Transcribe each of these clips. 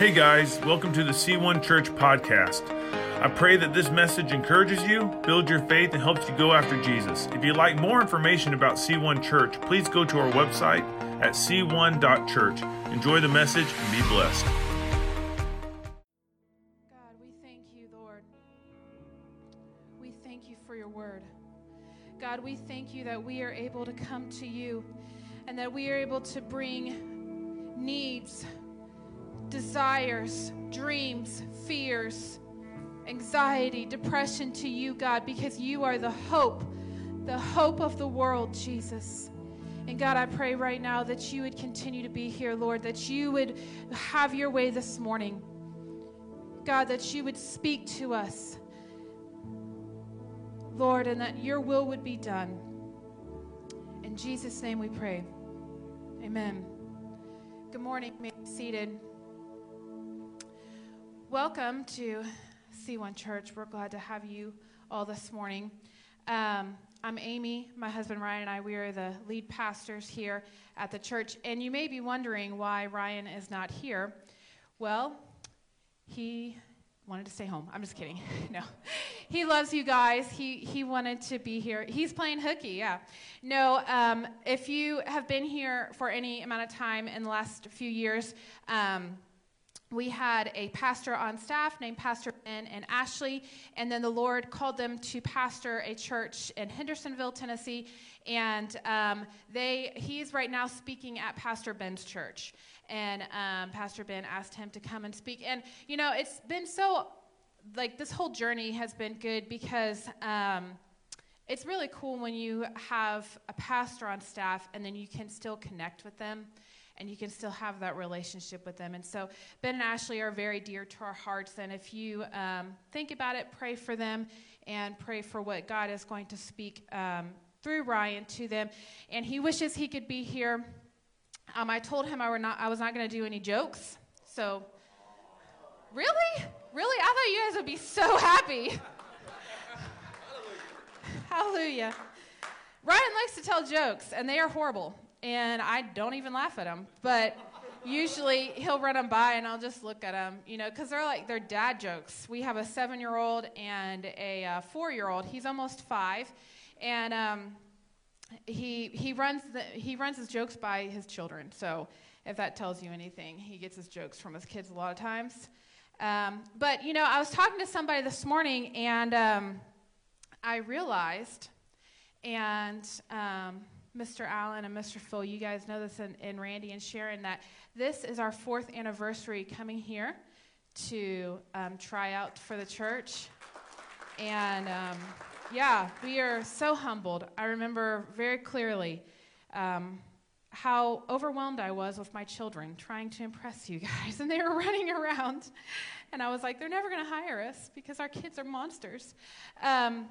Hey guys, welcome to the C1 Church podcast. I pray that this message encourages you, builds your faith, and helps you go after Jesus. If you'd like more information about C1 Church, please go to our website at c1.church. Enjoy the message and be blessed. God, we thank you, Lord. We thank you for your word. God, we thank you that we are able to come to you and that we are able to bring needs, desires, dreams, fears, anxiety, depression to you, God, because you are the hope, the hope of the world, Jesus. And God, I pray right now that you would continue to be here, Lord, that you would have your way this morning. God, that you would speak to us, Lord, and that your will would be done. In Jesus' name we pray. Amen. Good morning. May seated. Welcome to C1 Church. We're glad to have you all this morning. Um, I'm Amy. My husband Ryan and I, we are the lead pastors here at the church. And you may be wondering why Ryan is not here. Well, he wanted to stay home. I'm just kidding. no. He loves you guys. He he wanted to be here. He's playing hooky, yeah. No, um, if you have been here for any amount of time in the last few years, um, we had a pastor on staff named Pastor Ben and Ashley, and then the Lord called them to pastor a church in Hendersonville, Tennessee, and um, they he's right now speaking at Pastor Ben's church, and um, Pastor Ben asked him to come and speak, and you know it's been so like this whole journey has been good because. Um, it's really cool when you have a pastor on staff and then you can still connect with them and you can still have that relationship with them. And so Ben and Ashley are very dear to our hearts. And if you um, think about it, pray for them and pray for what God is going to speak um, through Ryan to them. And he wishes he could be here. Um, I told him I, were not, I was not going to do any jokes. So, really? Really? I thought you guys would be so happy. Hallelujah. Ryan likes to tell jokes, and they are horrible and I don't even laugh at them. But usually he'll run them by, and I'll just look at them, you know, because they're like they're dad jokes. We have a seven-year-old and a uh, four-year-old. He's almost five, and um, he he runs the, he runs his jokes by his children. So if that tells you anything, he gets his jokes from his kids a lot of times. Um, but you know, I was talking to somebody this morning, and um, I realized, and um, Mr. Allen and Mr. Phil, you guys know this, and, and, Randy and Sharon, that this is our fourth anniversary coming here to um, try out for the church. And um, yeah, we are so humbled. I remember very clearly um, how overwhelmed I was with my children trying to impress you guys. And they were running around. And I was like, they're never going to hire us because our kids are monsters. Um,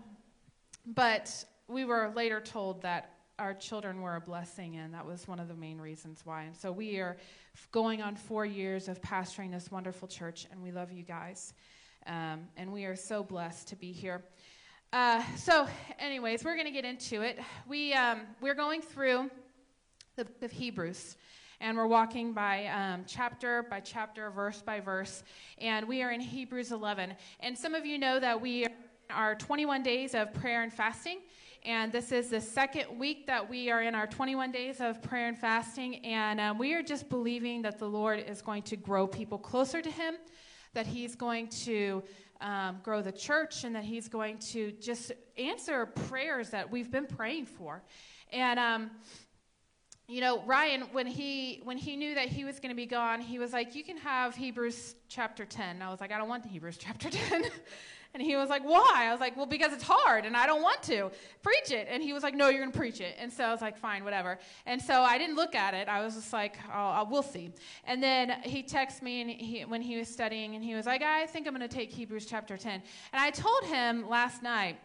but we were later told that our children were a blessing, and that was one of the main reasons why. And so we are going on four years of pastoring this wonderful church, and we love you guys. Um, and we are so blessed to be here. Uh, so, anyways, we're going to get into it. We um, we're going through the of Hebrews, and we're walking by um, chapter by chapter, verse by verse, and we are in Hebrews 11. And some of you know that we are 21 days of prayer and fasting. And this is the second week that we are in our 21 days of prayer and fasting. And um, we are just believing that the Lord is going to grow people closer to Him, that He's going to um, grow the church, and that He's going to just answer prayers that we've been praying for. And, um, you know, Ryan, when he when he knew that he was going to be gone, he was like, "You can have Hebrews chapter 10." And I was like, "I don't want the Hebrews chapter 10." And he was like, Why? I was like, Well, because it's hard and I don't want to. Preach it. And he was like, No, you're going to preach it. And so I was like, Fine, whatever. And so I didn't look at it. I was just like, oh, uh, We'll see. And then he texted me and he, when he was studying and he was like, I think I'm going to take Hebrews chapter 10. And I told him last night,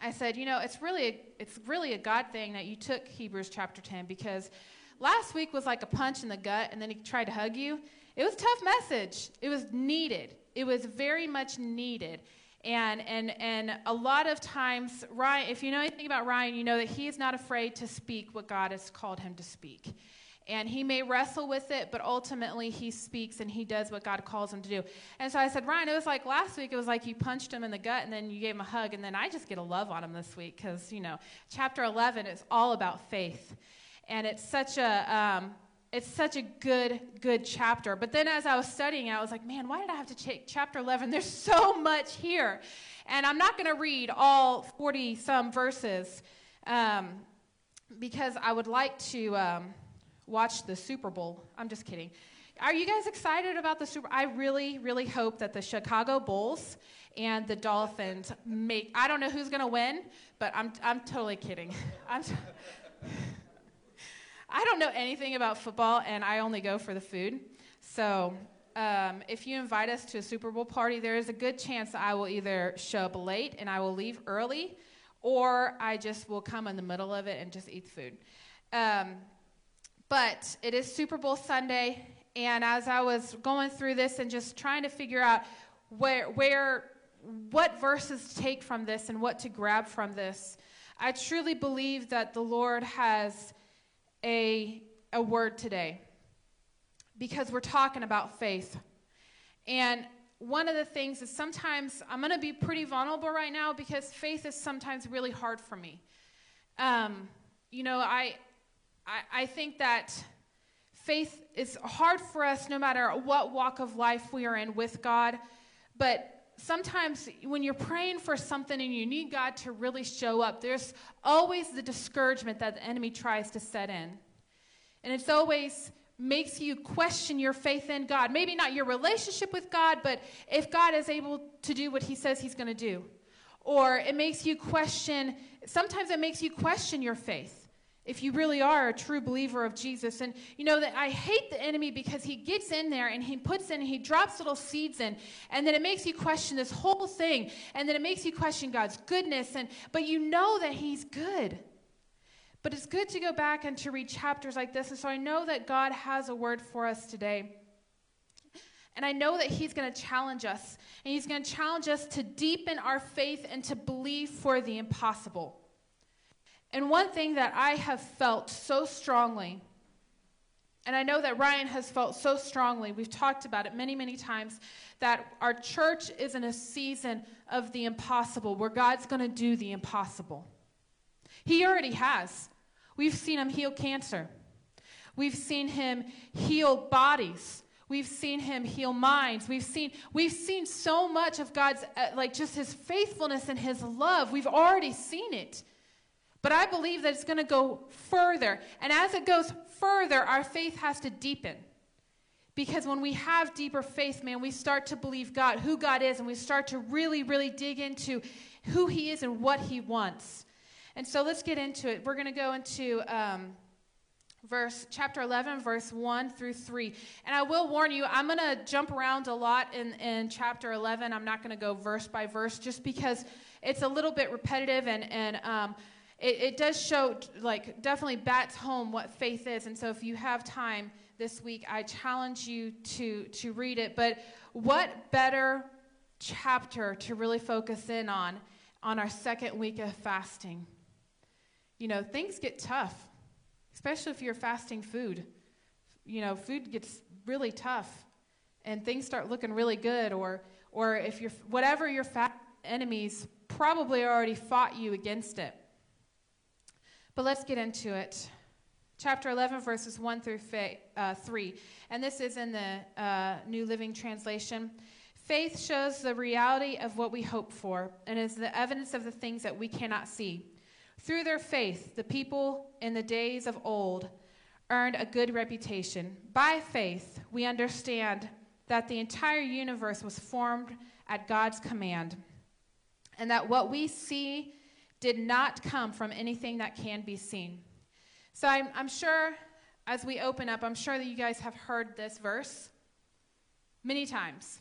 I said, You know, it's really, a, it's really a God thing that you took Hebrews chapter 10 because last week was like a punch in the gut and then he tried to hug you. It was a tough message, it was needed it was very much needed. And, and, and a lot of times, Ryan, if you know anything about Ryan, you know that he is not afraid to speak what God has called him to speak. And he may wrestle with it, but ultimately he speaks and he does what God calls him to do. And so I said, Ryan, it was like last week, it was like you punched him in the gut and then you gave him a hug. And then I just get a love on him this week because, you know, chapter 11 is all about faith. And it's such a. Um, it's such a good, good chapter. But then as I was studying, I was like, man, why did I have to take chapter 11? There's so much here. And I'm not going to read all 40 some verses um, because I would like to um, watch the Super Bowl. I'm just kidding. Are you guys excited about the Super I really, really hope that the Chicago Bulls and the Dolphins make. I don't know who's going to win, but I'm, I'm totally kidding. I'm. T- I don't know anything about football, and I only go for the food. So um, if you invite us to a Super Bowl party, there is a good chance I will either show up late and I will leave early, or I just will come in the middle of it and just eat food. Um, but it is Super Bowl Sunday, and as I was going through this and just trying to figure out where, where, what verses to take from this and what to grab from this, I truly believe that the Lord has a, a word today because we're talking about faith. And one of the things is sometimes I'm going to be pretty vulnerable right now because faith is sometimes really hard for me. Um, you know, I, I, I think that faith is hard for us no matter what walk of life we are in with God. But sometimes when you're praying for something and you need God to really show up, there's always the discouragement that the enemy tries to set in. And it's always makes you question your faith in God. Maybe not your relationship with God, but if God is able to do what he says he's going to do. Or it makes you question, sometimes it makes you question your faith if you really are a true believer of Jesus. And you know that I hate the enemy because he gets in there and he puts in, he drops little seeds in, and then it makes you question this whole thing, and then it makes you question God's goodness. And but you know that he's good. But it's good to go back and to read chapters like this. And so I know that God has a word for us today. And I know that He's going to challenge us. And He's going to challenge us to deepen our faith and to believe for the impossible. And one thing that I have felt so strongly, and I know that Ryan has felt so strongly, we've talked about it many, many times, that our church is in a season of the impossible where God's going to do the impossible. He already has. We've seen him heal cancer. We've seen him heal bodies. We've seen him heal minds. We've seen we've seen so much of God's uh, like just his faithfulness and his love. We've already seen it. But I believe that it's going to go further. And as it goes further, our faith has to deepen. Because when we have deeper faith, man, we start to believe God, who God is, and we start to really, really dig into who He is and what He wants. And so let's get into it. We're going to go into um, verse chapter 11 verse 1 through 3 and i will warn you i'm going to jump around a lot in, in chapter 11 i'm not going to go verse by verse just because it's a little bit repetitive and, and um, it, it does show like definitely bats home what faith is and so if you have time this week i challenge you to to read it but what better chapter to really focus in on on our second week of fasting you know, things get tough, especially if you're fasting food. You know, food gets really tough and things start looking really good or or if you're whatever your fat enemies probably already fought you against it. But let's get into it. Chapter 11, verses 1 through fa- uh, 3. And this is in the uh, New Living Translation. Faith shows the reality of what we hope for and is the evidence of the things that we cannot see. Through their faith, the people in the days of old earned a good reputation. By faith, we understand that the entire universe was formed at God's command, and that what we see did not come from anything that can be seen. So I'm, I'm sure as we open up, I'm sure that you guys have heard this verse many times.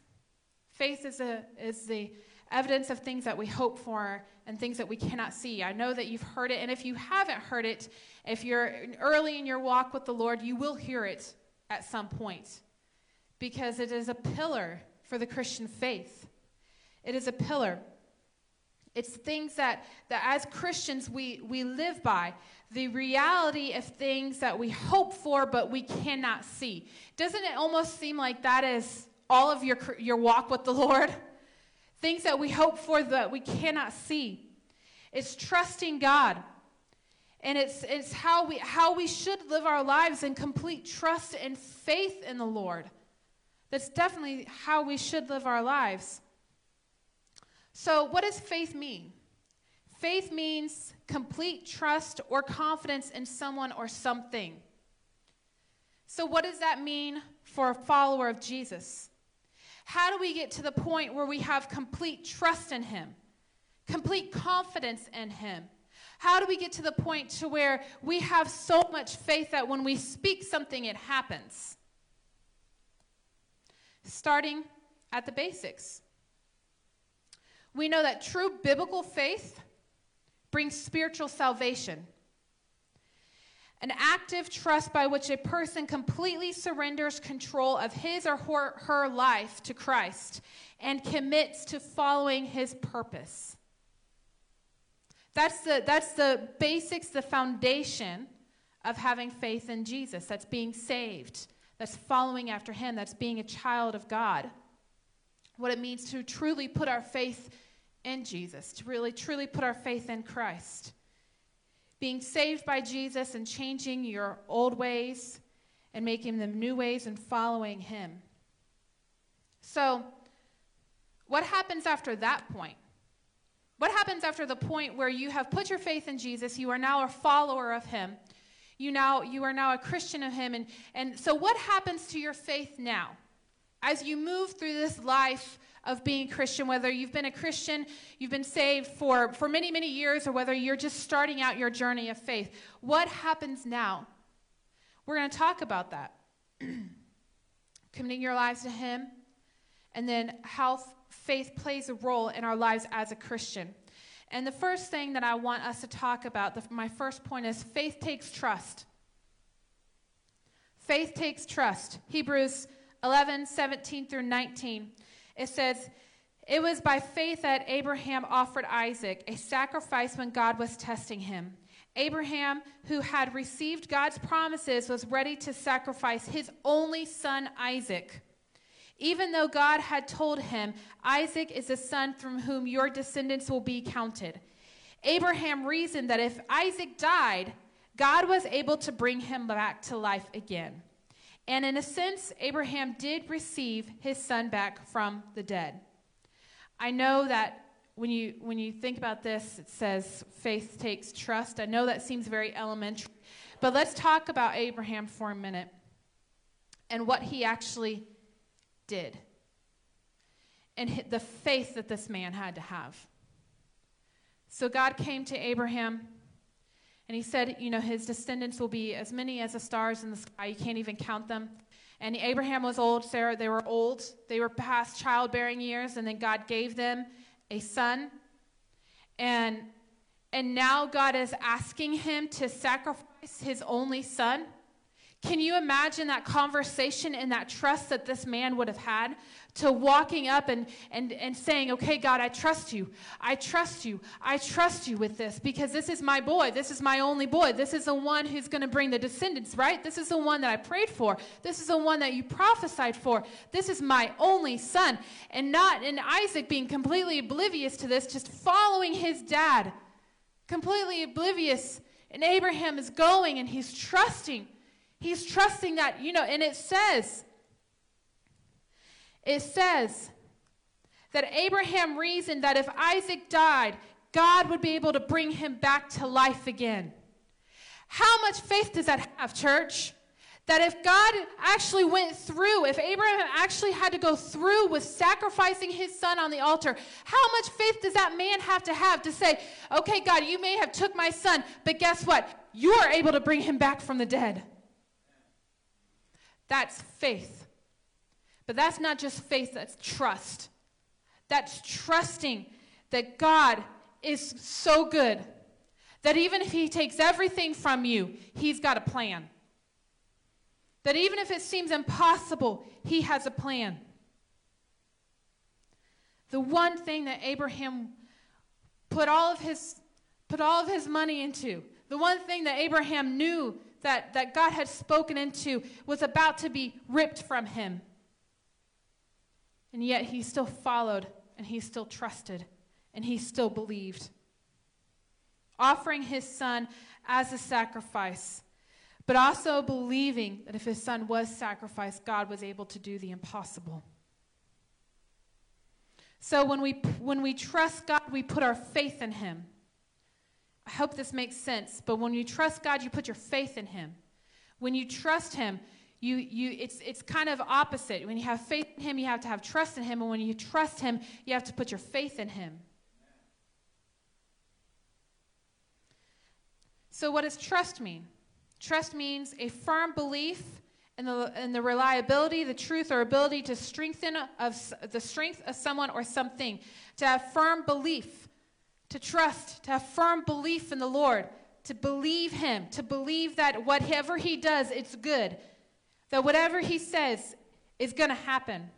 Faith is, a, is the evidence of things that we hope for and things that we cannot see. I know that you've heard it, and if you haven't heard it, if you're early in your walk with the Lord, you will hear it at some point because it is a pillar for the Christian faith. It is a pillar. It's things that, that as Christians we, we live by. The reality of things that we hope for but we cannot see. Doesn't it almost seem like that is all of your, your walk with the Lord? Things that we hope for that we cannot see. It's trusting God. And it's, it's how, we, how we should live our lives in complete trust and faith in the Lord. That's definitely how we should live our lives. So, what does faith mean? Faith means complete trust or confidence in someone or something. So, what does that mean for a follower of Jesus? How do we get to the point where we have complete trust in Him, complete confidence in Him? How do we get to the point to where we have so much faith that when we speak something, it happens? Starting at the basics. We know that true biblical faith brings spiritual salvation. An active trust by which a person completely surrenders control of his or her, her, life to Christ and commits to following his purpose. That's the, that's the basics, the foundation of having faith in Jesus. That's being saved. That's following after him. That's being a child of God. What it means to truly put our faith in Jesus, to really truly put our faith in Christ. Being saved by Jesus and changing your old ways and making them new ways and following Him. So, what happens after that point? What happens after the point where you have put your faith in Jesus, you are now a follower of Him? You now you are now a Christian of Him, and, and so what happens to your faith now? As you move through this life of being Christian, whether you've been a Christian, you've been saved for, for many, many years, or whether you're just starting out your journey of faith. What happens now? We're going to talk about that. Committing your lives to Him, and then how faith plays a role in our lives as a Christian. And the first thing that I want us to talk about, the, my first point is faith takes trust. Faith takes trust. Hebrews 11, 17 through 19 it says, It was by faith that Abraham offered Isaac a sacrifice when God was testing him. Abraham, who had received God's promises, was ready to sacrifice his only son, Isaac. Even though God had told him, Isaac is the son from whom your descendants will be counted. Abraham reasoned that if Isaac died, God was able to bring him back to life again. And in a sense, Abraham did receive his son back from the dead. I know that when you, when you think about this, it says faith takes trust. I know that seems very elementary. But let's talk about Abraham for a minute and what he actually did and the faith that this man had to have. So God came to Abraham and he said, you know, his descendants will be as many as the stars in the sky. You can't even count them. And Abraham was old, Sarah, they were old. They were past childbearing years, and then God gave them a son. And and now God is asking him to sacrifice his only son. Can you imagine that conversation and that trust that this man would have had to walking up and, and, and saying, Okay, God, I trust you. I trust you. I trust you with this because this is my boy. This is my only boy. This is the one who's going to bring the descendants, right? This is the one that I prayed for. This is the one that you prophesied for. This is my only son. And not, in Isaac being completely oblivious to this, just following his dad, completely oblivious. And Abraham is going and he's trusting. He's trusting that, you know, and it says, it says that Abraham reasoned that if Isaac died, God would be able to bring him back to life again. How much faith does that have, church? That if God actually went through, if Abraham actually had to go through with sacrificing his son on the altar, how much faith does that man have to have to say, okay, God, you may have took my son, but guess what? You are able to bring him back from the dead. That's faith. But that's not just faith, that's trust. That's trusting that God is so good that even if He takes everything from you, He's got a plan. That even if it seems impossible, He has a plan. The one thing that Abraham put all of his put all of his money into. The one thing that Abraham knew that, that God had spoken into was about to be ripped from him. And yet he still followed and he still trusted and he still believed. Offering his son as a sacrifice, but also believing that if his son was sacrificed, God was able to do the impossible. So when we, when we trust God, we put our faith in him. I hope this makes sense, but when you trust God, you put your faith in him. When you trust him, you, you, it's, it's kind of opposite. When you have faith in him, you have to have trust in him. And when you trust him, you have to put your faith in him. So, what does trust mean? Trust means a firm belief in the, in the reliability, the truth, or ability to strengthen of the strength of someone or something. To have firm belief, to trust, to have firm belief in the Lord, to believe Him, to believe that whatever He does, it's good, that whatever He says is going to happen.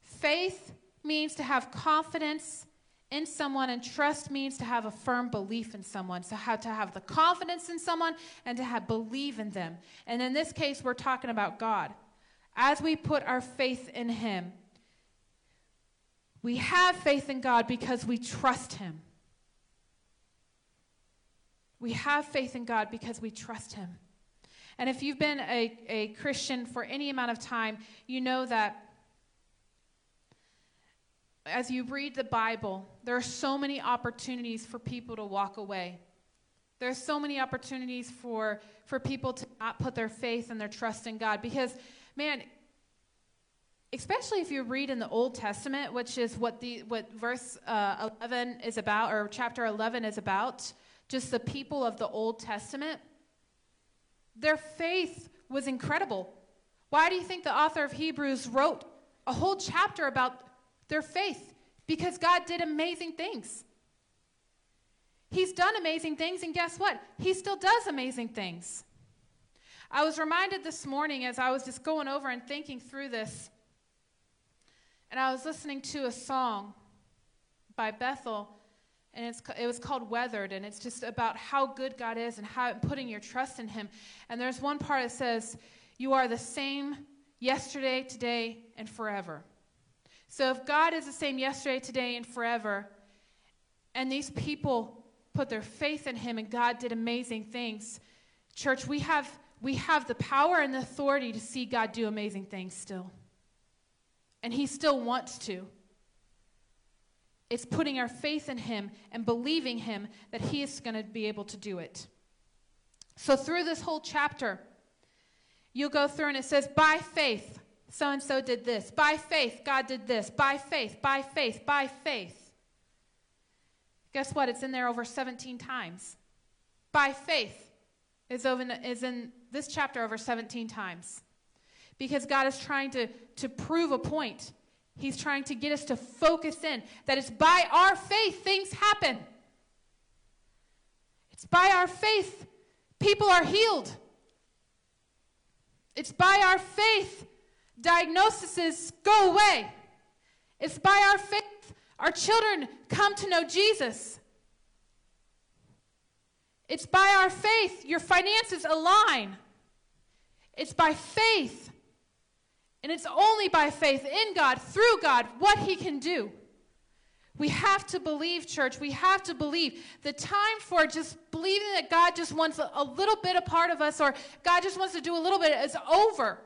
Faith means to have confidence in someone, and trust means to have a firm belief in someone. So, how to have the confidence in someone and to have believe in them. And in this case, we're talking about God. As we put our faith in Him, we have faith in God because we trust Him. We have faith in God because we trust Him. And if you've been a, a Christian for any amount of time, you know that as you read the Bible, there are so many opportunities for people to walk away. There are so many opportunities for, for people to not put their faith and their trust in God. Because, man, especially if you read in the Old Testament, which is what, the, what verse uh, 11 is about, or chapter 11 is about, just the people of the Old Testament, their faith was incredible. Why do you think the author of Hebrews wrote a whole chapter about their faith? Because God did amazing things. He's done amazing things, and guess what? He still does amazing things. I was reminded this morning as I was just going over and thinking through this, and I was listening to a song by Bethel and it was called Weathered, and it's just about how good God is and how putting your trust in Him. And there's one part that says, "You are the same yesterday, today, and forever." So if God is the same yesterday, today, and forever, and these people put their faith in Him, and God did amazing things, church, we have we have the power and the authority to see God do amazing things still, and He still wants to. It's putting our faith in Him and believing Him that He is going to be able to do it. So, through this whole chapter, you'll go through and it says, by faith, so and so did this. By faith, God did this. By faith, by faith, by faith. Guess what? It's in there over 17 times. By faith is, over, is in this chapter over 17 times. Because God is trying to, to prove a point. He's trying to get us to focus in that it's by our faith things happen. It's by our faith people are healed. It's by our faith diagnoses go away. It's by our faith our children come to know Jesus. It's by our faith your finances align. It's by faith and it's only by faith in God, through God, what He can do. We have to believe, church. We have to believe. The time for just believing that God just wants a, little bit a part of us or God just wants to do a little bit is over.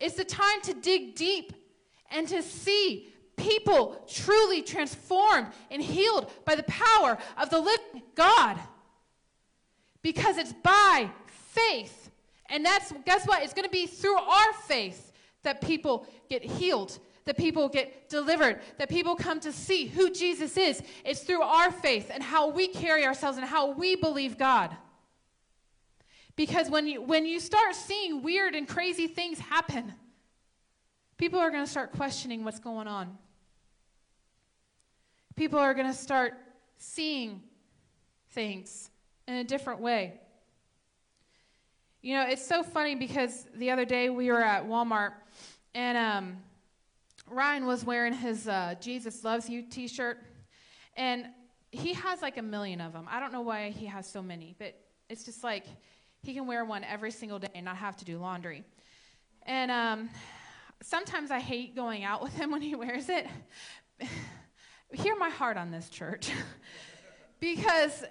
It's the time to dig deep and to see people truly transformed and healed by the power of the living God. Because it's by faith. And that's, guess what? It's going to be through our faith that people get healed, that people get delivered, that people come to see who Jesus is. It's through our faith and how we carry ourselves and how we believe God. Because when you, when you start seeing weird and crazy things happen, people are going to start questioning what's going on. People are going to start seeing things in a different way. You know, it's so funny because the other day we were at Walmart and um, Ryan was wearing his uh, Jesus Loves You t shirt. And he has like a million of them. I don't know why he has so many, but it's just like he can wear one every single day and not have to do laundry. And um, sometimes I hate going out with him when he wears it. Hear my heart on this, church. because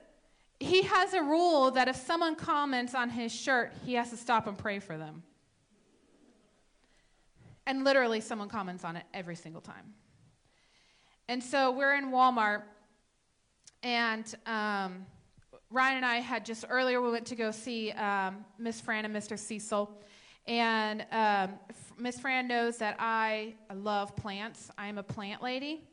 he has a rule that if someone comments on his shirt, he has to stop and pray for them. And literally, someone comments on it every single time. And so we're in Walmart, and um, Ryan and I had just earlier, we went to go see um, Miss Fran and Mr. Cecil. And um, Miss Fran knows that I love plants. I am a plant lady.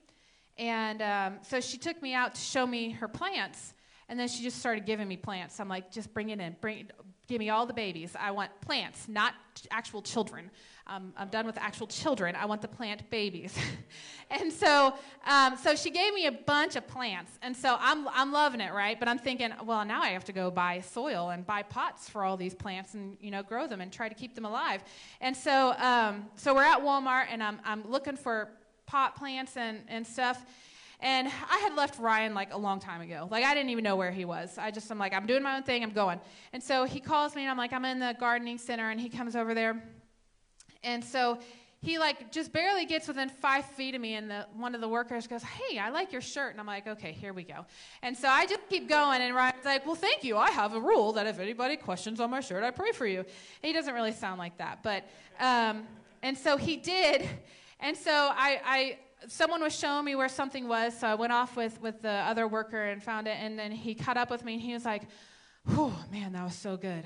And um, so she took me out to show me her plants. And then she just started giving me plants. I'm like, just bring it in. Bring, give me all the babies. I want plants, not actual children. Um, I'm done with actual children. I want the plant babies. and so, um, so she gave me a bunch of plants. And so I'm, I'm loving it, right? But I'm thinking, well, now I have to go buy soil and buy pots for all these plants and, you know, grow them and try to keep them alive. And so, um, so we're at Walmart and I'm, I'm looking for pot plants and, and stuff. And I had left Ryan like a long time ago. Like I didn't even know where he was. I just I'm like I'm doing my own thing. I'm going. And so he calls me and I'm like I'm in the gardening center and he comes over there. And so he like just barely gets within five feet of me and the one of the workers goes hey i like your shirt and i'm like okay here we go and so i just keep going and ryan's like well thank you i have a rule that if anybody questions on my shirt i pray for you and he doesn't really sound like that but um, and so he did and so I, I someone was showing me where something was, so I went off with, with the other worker and found it, and then he caught up with me, and he was like, "Whew, man, that was so good.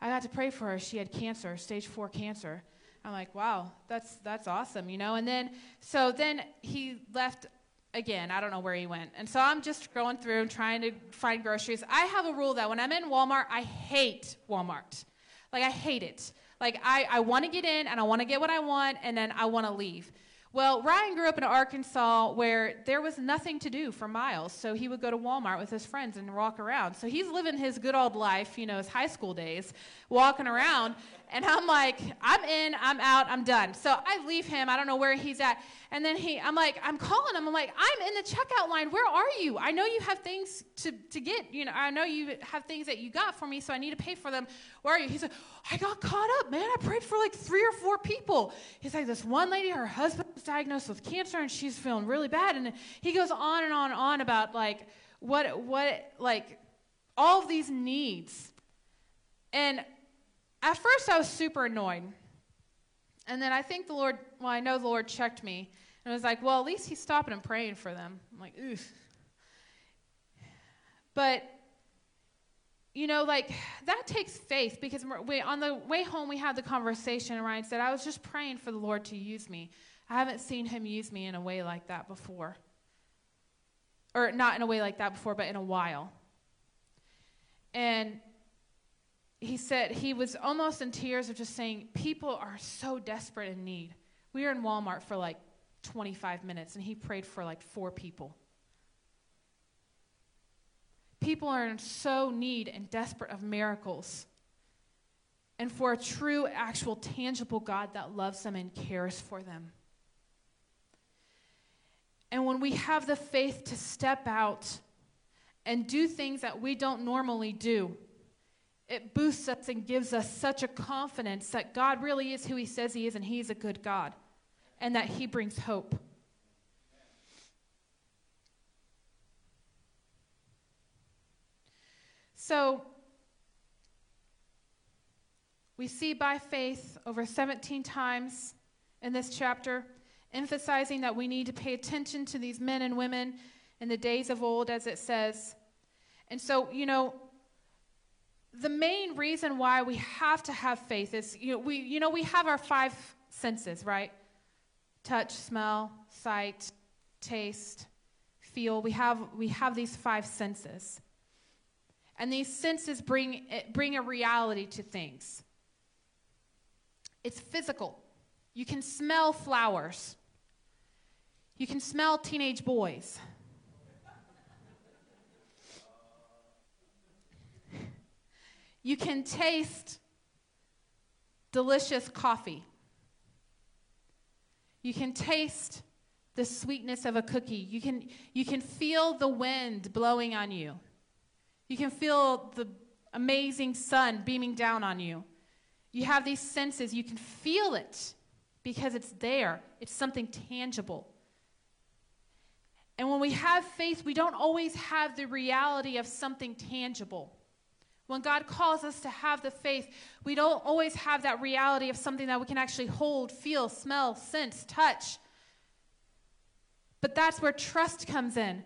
I got to pray for her. She had cancer, stage four cancer." I'm like, "Wow, that's that's awesome," you know. And then so then he left again. I don't know where he went, and so I'm just going through and trying to find groceries. I have a rule that when I'm in Walmart, I hate Walmart. Like I hate it. Like I, I want to get in and I want to get what I want, and then I want to leave. Well, Ryan grew up in Arkansas where there was nothing to do for miles. So he would go to Walmart with his friends and walk around. So he's living his good old life, you know, his high school days, walking around. And I'm like, I'm in, I'm out, I'm done. So I leave him. I don't know where he's at. And then he, I'm like, I'm calling him. I'm like, I'm in the checkout line. Where are you? I know you have things to, to get. You know, I know you have things that you got for me, so I need to pay for them. Where are you? He's like, I got caught up, man. I prayed for like three or four people. He's like, this one lady, her husband was diagnosed with cancer, and she's feeling really bad. And he goes on and on and on about like what, what, like all of these needs. And at first, I was super annoyed. And then I think the Lord, well, I know the Lord checked me and was like, well, at least he's stopping and praying for them. I'm like, oof. But, you know, like, that takes faith because we, on the way home, we had the conversation, and Ryan said, I was just praying for the Lord to use me. I haven't seen him use me in a way like that before. Or not in a way like that before, but in a while. And he said he was almost in tears of just saying, People are so desperate in need. We were in Walmart for like 25 minutes, and he prayed for like four people. People are in so need and desperate of miracles and for a true, actual, tangible God that loves them and cares for them. And when we have the faith to step out and do things that we don't normally do, it boosts us and gives us such a confidence that God really is who He says He is and He's a good God and that He brings hope. So, we see by faith over 17 times in this chapter, emphasizing that we need to pay attention to these men and women in the days of old, as it says. And so, you know, the main reason why we have to have faith is you know, we, you know, we have our five senses, right? Touch, smell, sight, taste, feel. We have, we have these five senses. And these senses bring, bring a reality to things. It's physical. You can smell flowers. You can smell teenage boys. You can taste delicious coffee. You can taste the sweetness of a cookie. You can, you can feel the wind blowing on you. You can feel the amazing sun beaming down on you. You have these senses. You can feel it because it's there, it's something tangible. And when we have faith, we don't always have the reality of something tangible. When God calls us to have the faith, we don't always have that reality of something that we can actually hold, feel, smell, sense, touch. But that's where trust comes in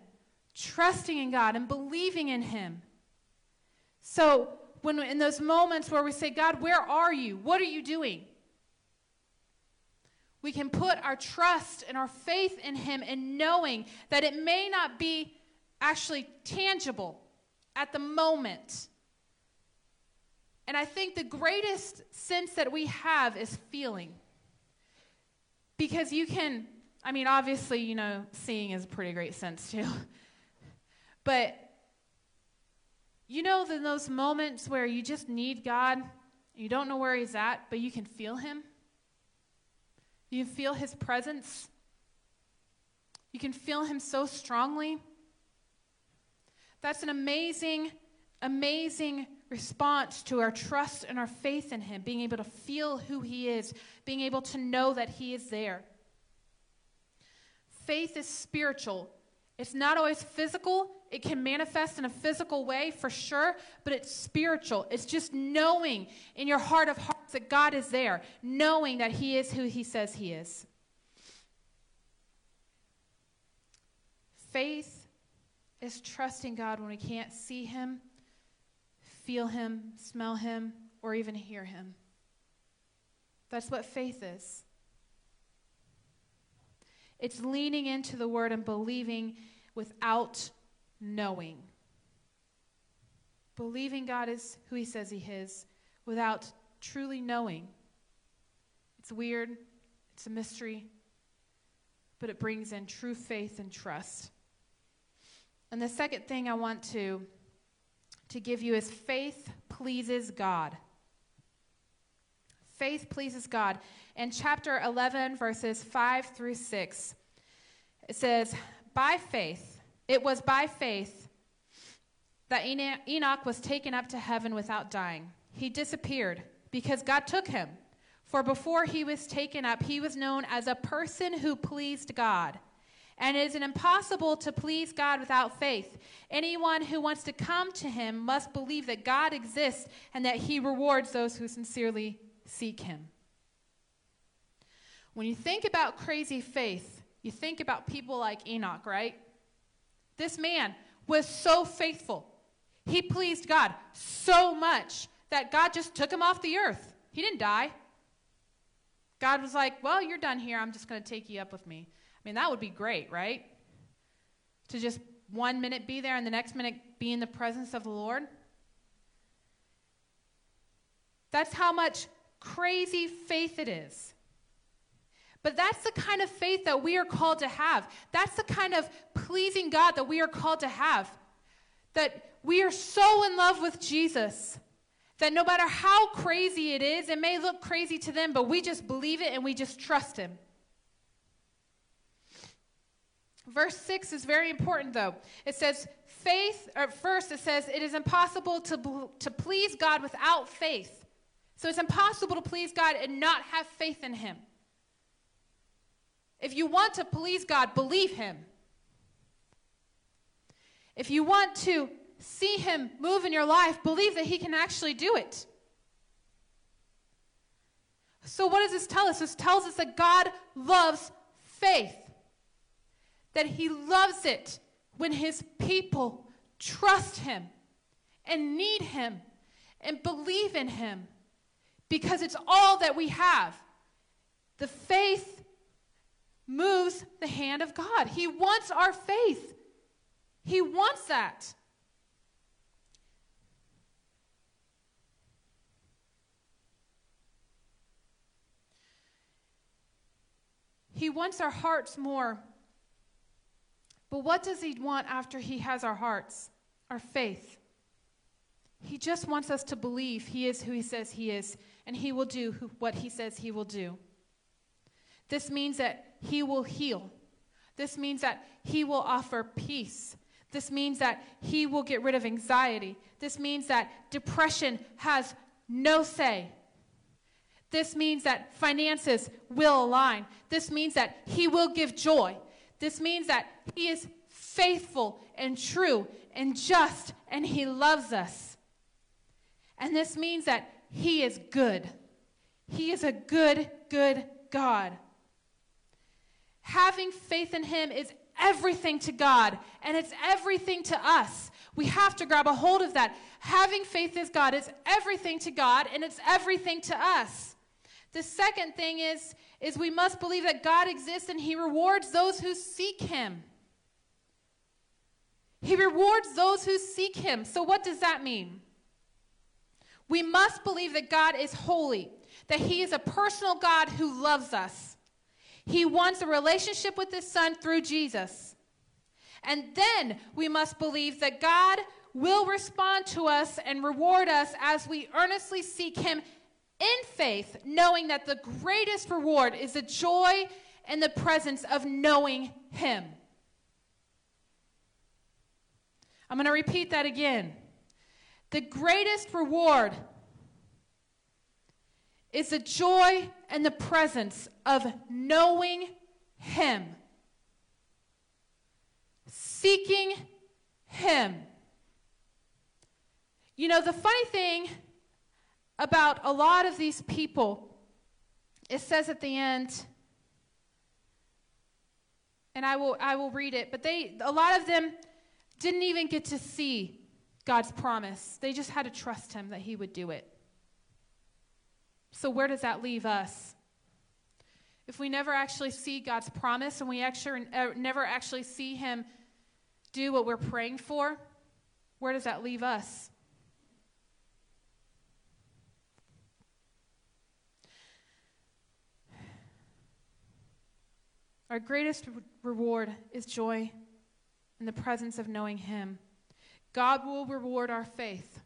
trusting in God and believing in Him. So, when in those moments where we say, God, where are you? What are you doing? We can put our trust and our faith in Him and knowing that it may not be actually tangible at the moment. And I think the greatest sense that we have is feeling. Because you can, I mean, obviously, you know, seeing is a pretty great sense too. but you know, in those moments where you just need God, you don't know where He's at, but you can feel Him? You feel his presence. You can feel him so strongly. That's an amazing, amazing response to our trust and our faith in him, being able to feel who he is, being able to know that he is there. Faith is spiritual. It's not always physical. It can manifest in a physical way for sure, but it's spiritual. It's just knowing in your heart of hearts that God is there, knowing that He is who He says He is. Faith is trusting God when we can't see Him, feel Him, smell Him, or even hear Him. That's what faith is. It's leaning into the Word and believing without knowing. Believing God is who He says He is without truly knowing. It's weird, it's a mystery, but it brings in true faith and trust. And the second thing I want to, to give you is faith pleases God. Faith pleases God. In chapter 11, verses 5 through 6, it says, By faith, it was by faith that Enoch was taken up to heaven without dying. He disappeared because God took him. For before he was taken up, he was known as a person who pleased God. And it is impossible to please God without faith. Anyone who wants to come to him must believe that God exists and that he rewards those who sincerely seek him. When you think about crazy faith, you think about people like Enoch, right? This man was so faithful. He pleased God so much that God just took him off the earth. He didn't die. God was like, Well, you're done here. I'm just going to take you up with me. I mean, that would be great, right? To just one minute be there and the next minute be in the presence of the Lord. That's how much crazy faith it is. But that's the kind of faith that we are called to have. That's the kind of pleasing God that we are called to have. That we are so in love with Jesus that no matter how crazy it is, it may look crazy to them, but we just believe it and we just trust Him. Verse 6 is very important, though. It says, faith, or first it says, it is impossible to, to please God without faith. So it's impossible to please God and not have faith in Him. If you want to please God, believe Him. If you want to see Him move in your life, believe that He can actually do it. So, what does this tell us? This tells us that God loves faith, that He loves it when His people trust Him and need Him and believe in Him because it's all that we have. The faith moves the hand of God. He wants our faith, He wants that. He wants our hearts more. But what does He want after He has our hearts? Our faith. He just wants us to believe He is who He says He is, and He will do what He says He will do. This means that he will heal. This means that He will offer peace. This means that He will get rid of anxiety. This means that depression has no say. This means that finances will align. This means that He will give joy. This means that He is faithful and true and just and He loves us. And this means that He is good. He is a good, good God. Having faith in Him is everything to God, and it's everything to us. We have to grab a hold of that. Having faith is God is everything to God, and it's everything to us. The second thing is, is we must believe that God exists and He rewards those who seek Him. He rewards those who seek Him. So, what does that mean? We must believe that God is holy, that He is a personal God who loves us. He wants a relationship with His Son through Jesus. And then we must believe that God will respond to us and reward us as we earnestly seek Him in faith, knowing that the greatest reward is the joy and the presence of knowing Him. I'm going to repeat that again. The greatest reward is the joy and the presence of knowing Him, seeking Him. You know, the funny thing about a lot of these people, it says at the end, and I will, I will read it, but they, a lot of them didn't even get to see God's promise. They just had to trust Him that He would do it. So, where does that leave us? If we never actually see God's promise and we actually, uh, never actually see Him do what we're praying for, where does that leave us? Our greatest reward is joy in the presence of knowing Him. God will reward our faith.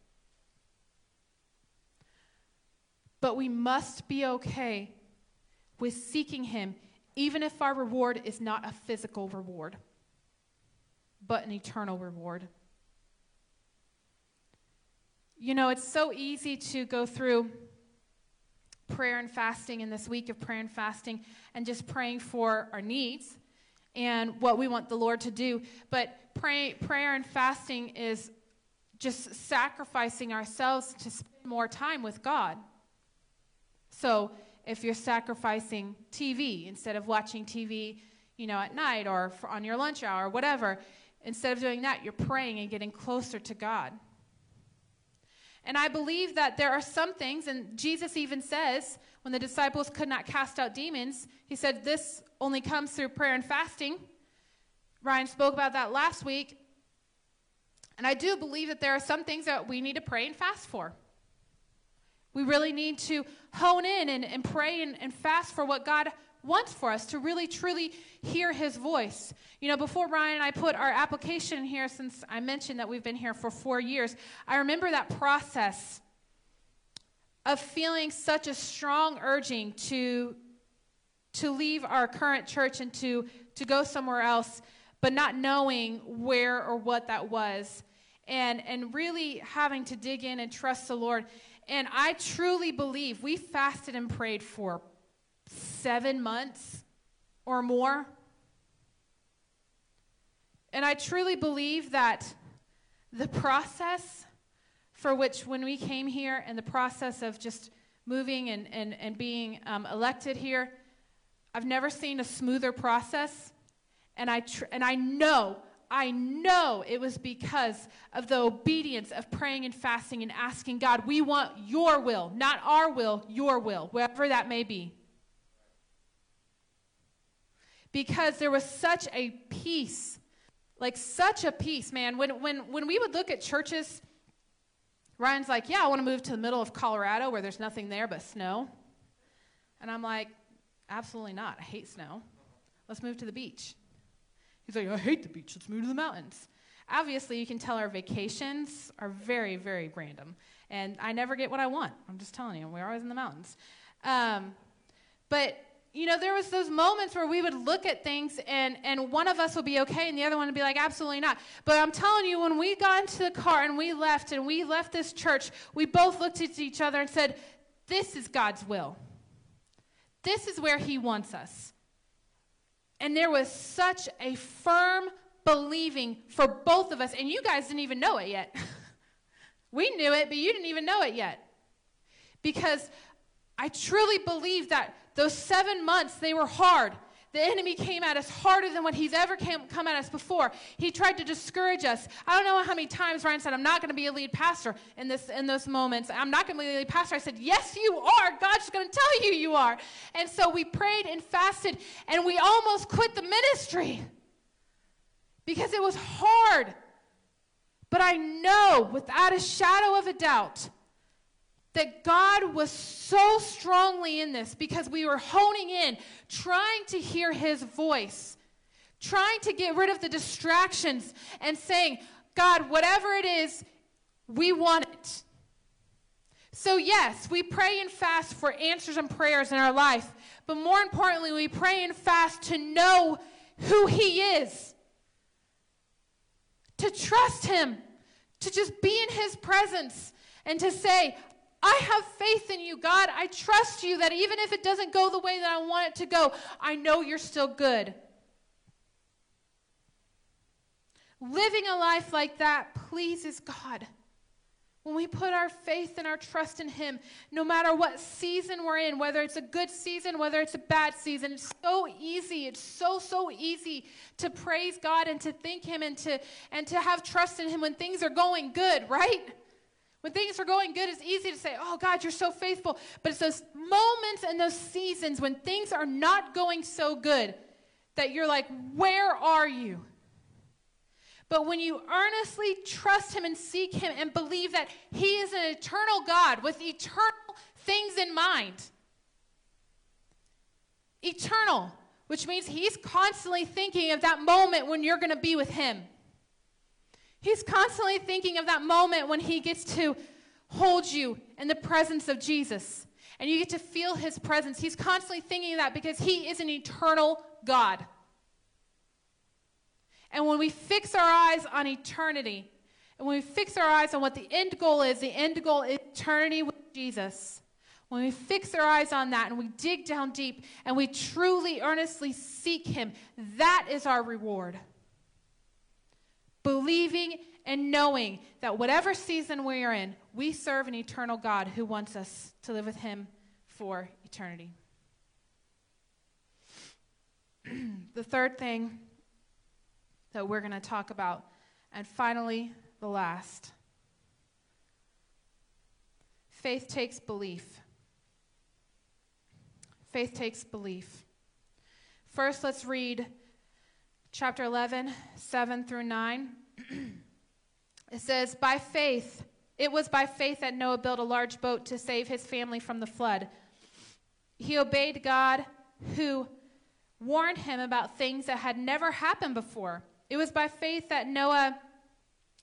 But we must be okay with seeking Him, even if our reward is not a physical reward, but an eternal reward. You know, it's so easy to go through prayer and fasting in this week of prayer and fasting and just praying for our needs and what we want the Lord to do. But pray, prayer and fasting is just sacrificing ourselves to spend more time with God. So if you're sacrificing TV instead of watching TV, you know, at night or on your lunch hour, or whatever, instead of doing that, you're praying and getting closer to God. And I believe that there are some things, and Jesus even says, when the disciples could not cast out demons, he said, This only comes through prayer and fasting. Ryan spoke about that last week. And I do believe that there are some things that we need to pray and fast for. We really need to hone in and, and pray and, and fast for what God wants for us to really truly hear his voice. You know, before Ryan and I put our application here, since I mentioned that we've been here for four years, I remember that process of feeling such a strong urging to to leave our current church and to to go somewhere else but not knowing where or what that was and and really having to dig in and trust the lord and i truly believe we fasted and prayed for seven months or more and i truly believe that the process for which when we came here and the process of just moving and, and, and being um, elected here, I've never seen a smoother process. And I, tr- and I know, I know it was because of the obedience of praying and fasting and asking God, we want your will, not our will, your will, wherever that may be. Because there was such a peace, like such a peace, man. When, when, when we would look at churches, Ryan's like, Yeah, I want to move to the middle of Colorado where there's nothing there but snow. And I'm like, Absolutely not. I hate snow. Let's move to the beach. He's like, I hate the beach. Let's move to the mountains. Obviously, you can tell our vacations are very, very random. And I never get what I want. I'm just telling you, we're always in the mountains. Um, but you know, there was those moments where we would look at things and, and one of us would be okay and the other one would be like, absolutely not. But I'm telling you, when we got into the car and we left and we left this church, we both looked at each other and said, this is God's will. This is where he wants us. And there was such a firm believing for both of us. And you guys didn't even know it yet. we knew it, but you didn't even know it yet. Because I truly believe that those seven months, they were hard. The enemy came at us harder than what he's ever came, come at us before. He tried to discourage us. I don't know how many times Ryan said, I'm not going to be a lead pastor in, this, in those moments. I'm not going to be a lead pastor. I said, Yes, you are. God's going to tell you you are. And so we prayed and fasted, and we almost quit the ministry because it was hard. But I know without a shadow of a doubt that God was so strongly in this because we were honing in, trying to hear his voice, trying to get rid of the distractions and saying, God, whatever it is, we want it. So, yes, we pray and fast for answers and prayers in our life, but more importantly, we pray and fast to know who He is, to trust Him, to just be in His presence, and to say, I have faith in you, God. I trust you that even if it doesn't go the way that I want it to go, I know you're still good. Living a life like that pleases God. When we put our faith and our trust in Him, no matter what season we're in, whether it's a good season, whether it's a bad season, it's so easy. It's so, so easy to praise God and to thank Him and to, and to have trust in Him when things are going good, right? When things are going good, it's easy to say, Oh, God, you're so faithful. But it's those moments and those seasons when things are not going so good that you're like, Where are you? But when you earnestly trust Him and seek Him and believe that He is an eternal God with eternal things in mind, eternal, which means He's constantly thinking of that moment when you're going to be with Him. He's constantly thinking of that moment when he gets to hold you in the presence of Jesus and you get to feel his presence. He's constantly thinking of that because he is an eternal God. And when we fix our eyes on eternity, and when we fix our eyes on what the end goal is, the end goal is eternity with Jesus. When we fix our eyes on that and we dig down deep and we truly, earnestly seek Him, that is our reward believing and knowing that whatever season we are in, we serve an eternal God who wants us to live with Him for eternity. the third thing that we're going to talk about, and finally, the last faith takes belief. Faith takes belief. First, let's read chapter 11, 7 through 9. it says, By faith, it was by faith that Noah built a large boat to save his family from the flood. He obeyed God who warned him about things that had never happened before. It was by faith that Noah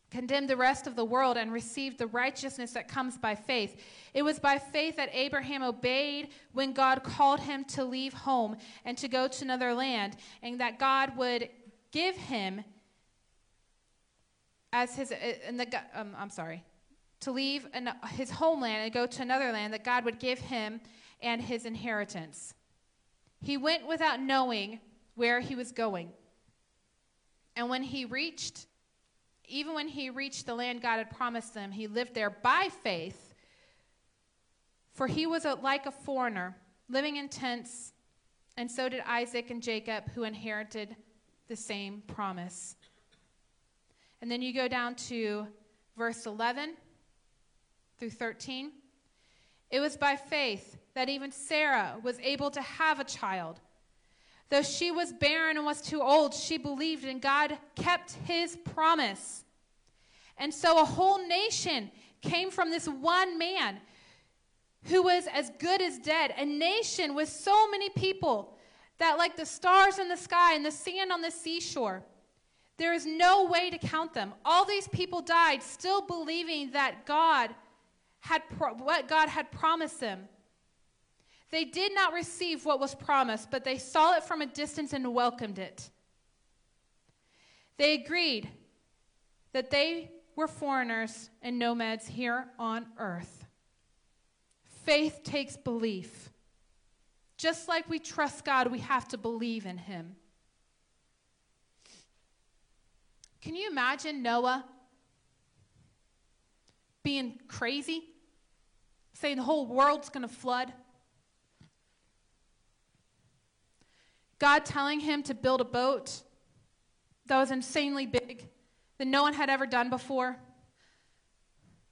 condemned the rest of the world and received the righteousness that comes by faith. It was by faith that Abraham obeyed when God called him to leave home and to go to another land, and that God would give him as his, uh, the, um, I'm sorry, to leave an, his homeland and go to another land that God would give him and his inheritance. He went without knowing where he was going. And when he reached, even when he reached the land God had promised them, he lived there by faith. For he was a, like a foreigner, living in tents, and so did Isaac and Jacob, who inherited the same promise. And then you go down to verse 11 through 13. It was by faith that even Sarah was able to have a child. Though she was barren and was too old, she believed, and God kept his promise. And so a whole nation came from this one man who was as good as dead. A nation with so many people that, like the stars in the sky and the sand on the seashore, there is no way to count them. All these people died still believing that God had pro- what God had promised them. They did not receive what was promised, but they saw it from a distance and welcomed it. They agreed that they were foreigners and nomads here on earth. Faith takes belief. Just like we trust God, we have to believe in Him. Can you imagine Noah being crazy? Saying the whole world's going to flood? God telling him to build a boat that was insanely big that no one had ever done before.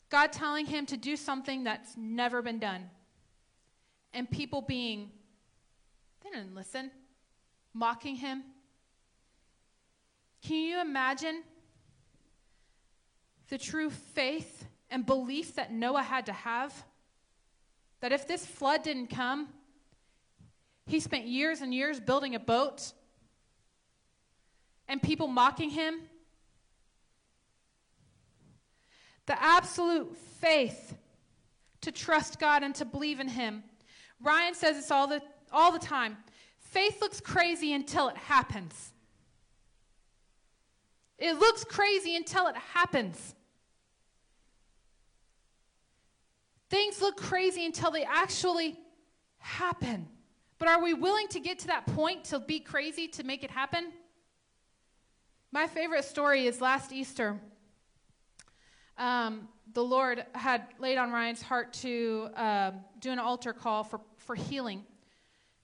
God telling him to do something that's never been done. And people being, they didn't listen, mocking him. Can you imagine the true faith and belief that Noah had to have? That if this flood didn't come, he spent years and years building a boat and people mocking him. The absolute faith to trust God and to believe in Him. Ryan says this all the, all the time. Faith looks crazy until it happens. It looks crazy until it happens. Things look crazy until they actually happen. But are we willing to get to that point to be crazy to make it happen? My favorite story is last Easter. Um, the Lord had laid on Ryan's heart to uh, do an altar call for, for healing.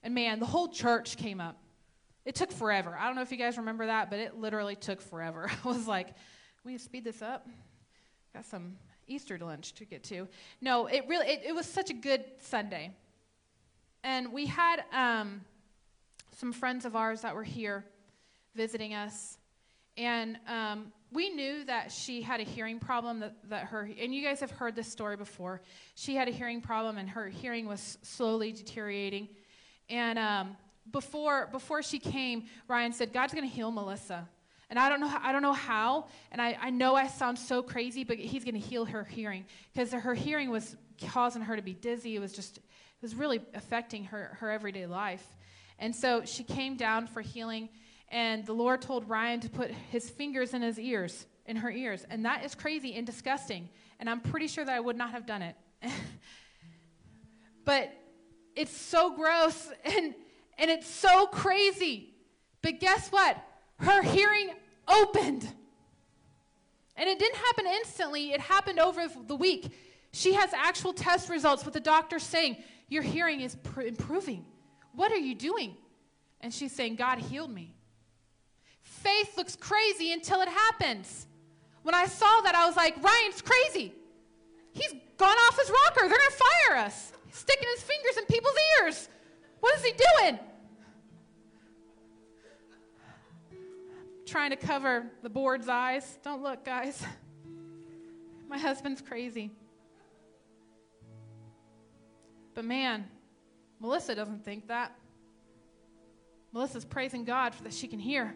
And man, the whole church came up. It took forever. I don't know if you guys remember that, but it literally took forever. I was like, we speed this up? Got some Easter lunch to get to. No, it really, it, it was such a good Sunday. And we had um, some friends of ours that were here visiting us. And um, we knew that she had a hearing problem that, that her, and you guys have heard this story before. She had a hearing problem and her hearing was slowly deteriorating. And um, before, before she came, Ryan said, God's going to heal Melissa. And I don't know, I don't know how, and I, I know I sound so crazy, but he's going to heal her hearing because her hearing was causing her to be dizzy. It was just, was really affecting her, her everyday life. And so she came down for healing, and the Lord told Ryan to put his fingers in his ears, in her ears. And that is crazy and disgusting. And I'm pretty sure that I would not have done it. but it's so gross and, and it's so crazy. But guess what? Her hearing opened. And it didn't happen instantly, it happened over the week. She has actual test results with the doctor saying, Your hearing is pr- improving. What are you doing? And she's saying, God healed me. Faith looks crazy until it happens. When I saw that, I was like, Ryan's crazy. He's gone off his rocker. They're going to fire us. He's sticking his fingers in people's ears. What is he doing? Trying to cover the board's eyes. Don't look, guys. My husband's crazy. But man, Melissa doesn't think that. Melissa's praising God for that she can hear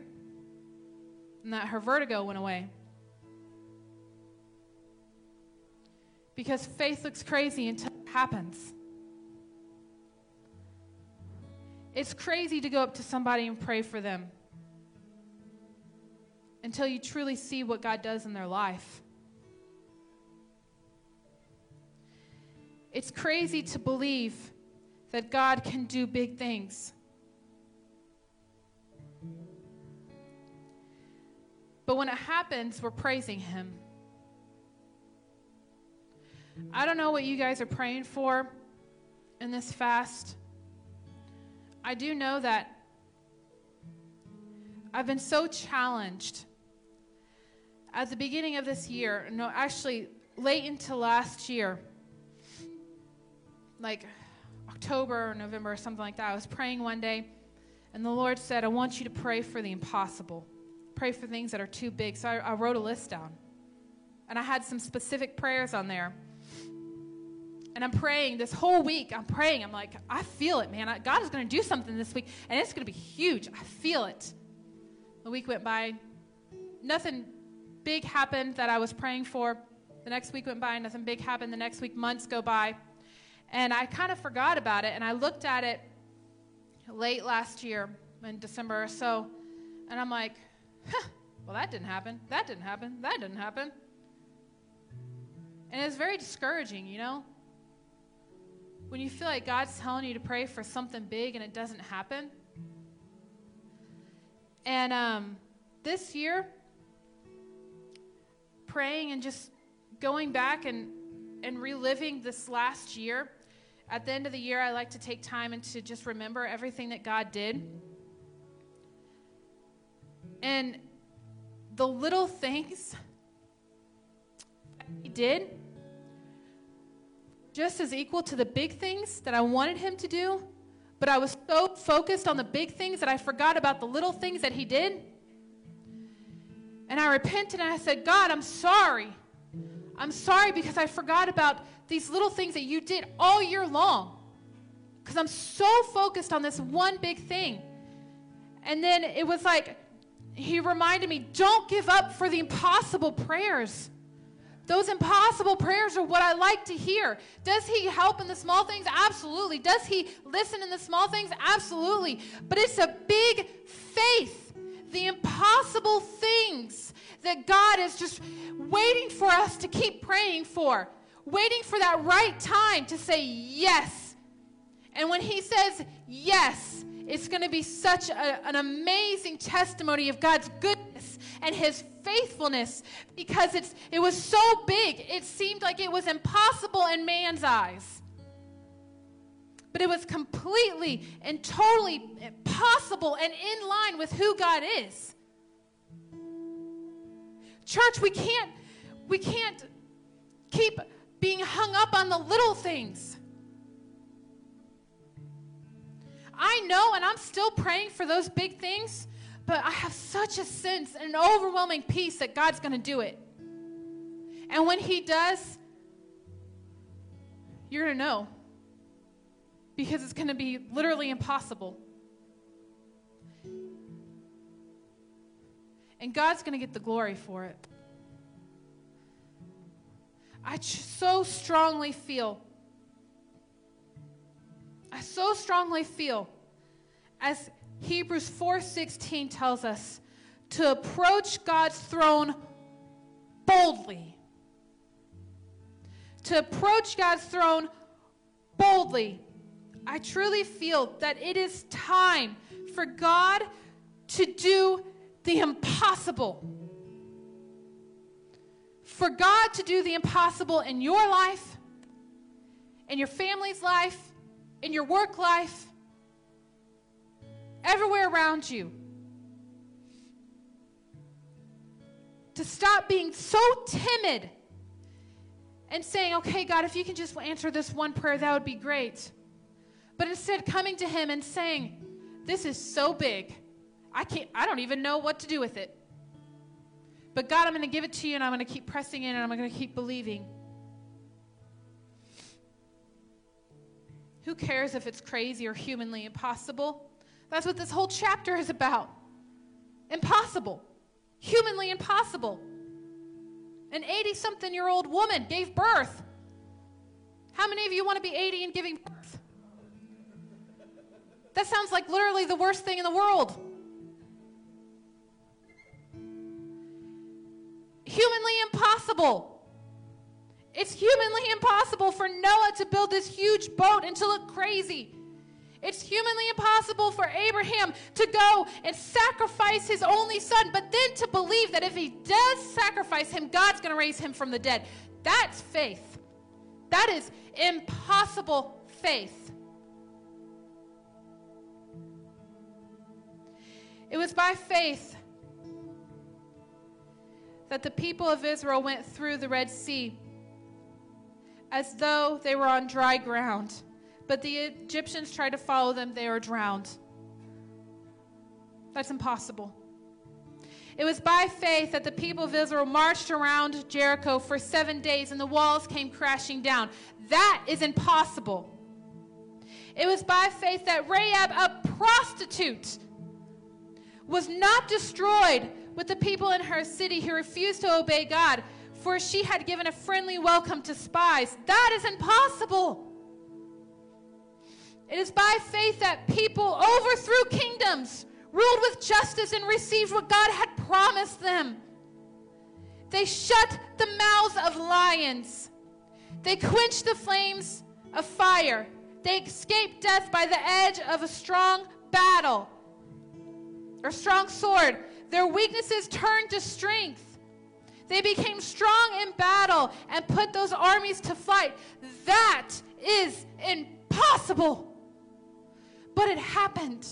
and that her vertigo went away. Because faith looks crazy until it happens. It's crazy to go up to somebody and pray for them until you truly see what God does in their life. It's crazy to believe that God can do big things. But when it happens, we're praising Him. I don't know what you guys are praying for in this fast. I do know that I've been so challenged at the beginning of this year, no, actually late into last year, like October or November or something like that. I was praying one day, and the Lord said, I want you to pray for the impossible pray for things that are too big. So I, I wrote a list down. And I had some specific prayers on there. And I'm praying this whole week. I'm praying. I'm like, I feel it, man. God is going to do something this week, and it's going to be huge. I feel it. The week went by. Nothing big happened that I was praying for. The next week went by. Nothing big happened. The next week, months go by. And I kind of forgot about it, and I looked at it late last year in December or so, and I'm like, huh, well, that didn't happen. That didn't happen. That didn't happen. And it's very discouraging, you know? When you feel like God's telling you to pray for something big and it doesn't happen. And um, this year, praying and just going back and, and reliving this last year, at the end of the year, I like to take time and to just remember everything that God did. And the little things He did just as equal to the big things that I wanted Him to do, but I was so focused on the big things that I forgot about the little things that He did. And I repented and I said, God, I'm sorry. I'm sorry because I forgot about these little things that you did all year long. Because I'm so focused on this one big thing. And then it was like, he reminded me don't give up for the impossible prayers. Those impossible prayers are what I like to hear. Does he help in the small things? Absolutely. Does he listen in the small things? Absolutely. But it's a big faith. The impossible things that God is just waiting for us to keep praying for, waiting for that right time to say yes. And when he says yes, it's going to be such a, an amazing testimony of God's goodness and his faithfulness because it's, it was so big, it seemed like it was impossible in man's eyes. But it was completely and totally possible and in line with who God is. Church, we can't we can't keep being hung up on the little things. I know, and I'm still praying for those big things, but I have such a sense and an overwhelming peace that God's going to do it. And when He does, you're going to know because it's going to be literally impossible. And God's going to get the glory for it. I so strongly feel I so strongly feel as Hebrews 4:16 tells us to approach God's throne boldly. To approach God's throne boldly. I truly feel that it is time for God to do the impossible. For God to do the impossible in your life, in your family's life, in your work life, everywhere around you. To stop being so timid and saying, okay, God, if you can just answer this one prayer, that would be great. But instead, coming to Him and saying, This is so big. I can't, I don't even know what to do with it. But God, I'm going to give it to you and I'm going to keep pressing in and I'm going to keep believing. Who cares if it's crazy or humanly impossible? That's what this whole chapter is about. Impossible. Humanly impossible. An 80 something year old woman gave birth. How many of you want to be 80 and giving birth? That sounds like literally the worst thing in the world. Humanly impossible. It's humanly impossible for Noah to build this huge boat and to look crazy. It's humanly impossible for Abraham to go and sacrifice his only son, but then to believe that if he does sacrifice him, God's going to raise him from the dead. That's faith. That is impossible faith. It was by faith that the people of Israel went through the Red Sea as though they were on dry ground. But the Egyptians tried to follow them, they were drowned. That's impossible. It was by faith that the people of Israel marched around Jericho for seven days and the walls came crashing down. That is impossible. It was by faith that Rahab, a prostitute, was not destroyed with the people in her city who refused to obey God for she had given a friendly welcome to spies. That is impossible. It is by faith that people overthrew kingdoms, ruled with justice, and received what God had promised them. They shut the mouths of lions. They quenched the flames of fire. They escaped death by the edge of a strong battle or strong sword. Their weaknesses turned to strength. They became strong in battle and put those armies to flight. That is impossible. But it happened.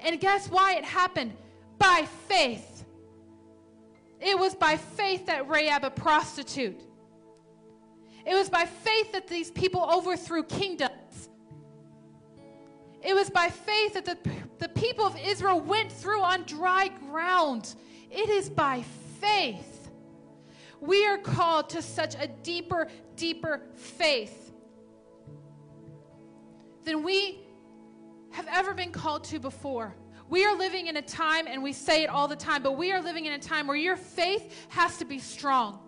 And guess why it happened? By faith. It was by faith that Rahab, a prostitute, it was by faith that these people overthrew kingdoms. It was by faith that the, the people of Israel went through on dry ground. It is by faith. We are called to such a deeper, deeper faith than we have ever been called to before. We are living in a time, and we say it all the time, but we are living in a time where your faith has to be strong.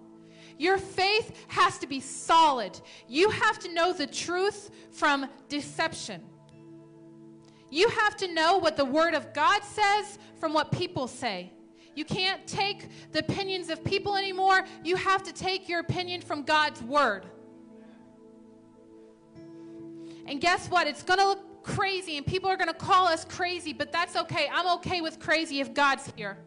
Your faith has to be solid. You have to know the truth from deception. You have to know what the Word of God says from what people say. You can't take the opinions of people anymore. You have to take your opinion from God's Word. And guess what? It's going to look crazy, and people are going to call us crazy, but that's okay. I'm okay with crazy if God's here.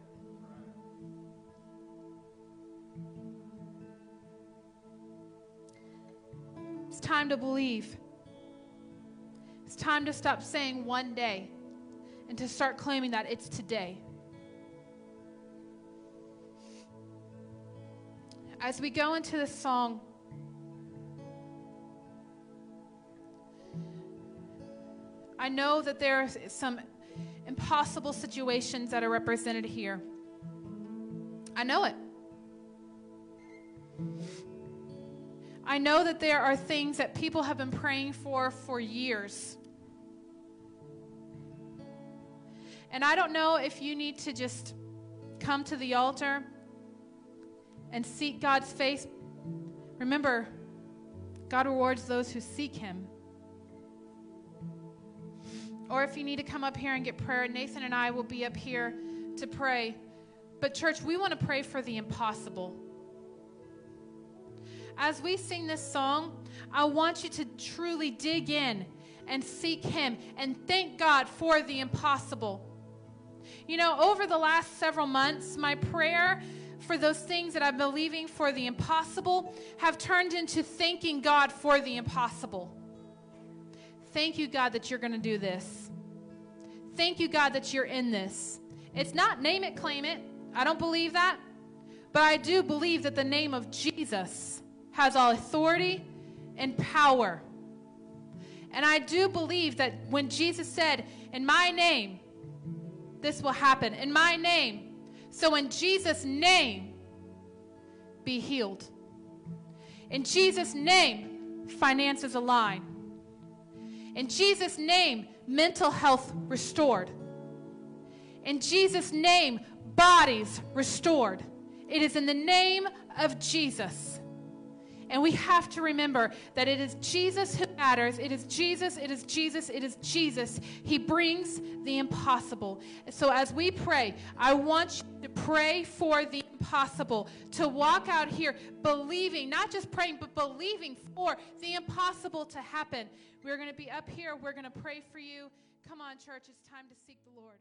It's time to believe. Time to stop saying one day and to start claiming that it's today. As we go into this song, I know that there are some impossible situations that are represented here. I know it. I know that there are things that people have been praying for for years. And I don't know if you need to just come to the altar and seek God's face. Remember, God rewards those who seek Him. Or if you need to come up here and get prayer, Nathan and I will be up here to pray. But, church, we want to pray for the impossible as we sing this song, I want you to truly dig in and seek Him and thank God for the impossible. You know, over the last several months, my prayer for those things that I'm believing for the impossible have turned into thanking God for the impossible. Thank you, God, that you're going to do this. Thank you, God, that you're in this. It's not name it, claim it. I don't believe that. But I do believe that the name of Jesus has all authority and power. And I do believe that when Jesus said, In my name, this will happen. In my name. So, in Jesus' name, be healed. In Jesus' name, finances align. In Jesus' name, mental health restored. In Jesus' name, bodies restored. It is in the name of Jesus. And we have to remember that it is Jesus who matters. It is Jesus, it is Jesus, it is Jesus. He brings the impossible. So as we pray, I want you to pray for the impossible, to walk out here believing, not just praying, but believing for the impossible to happen. We're going to be up here, we're going to pray for you. Come on, church, it's time to seek the Lord.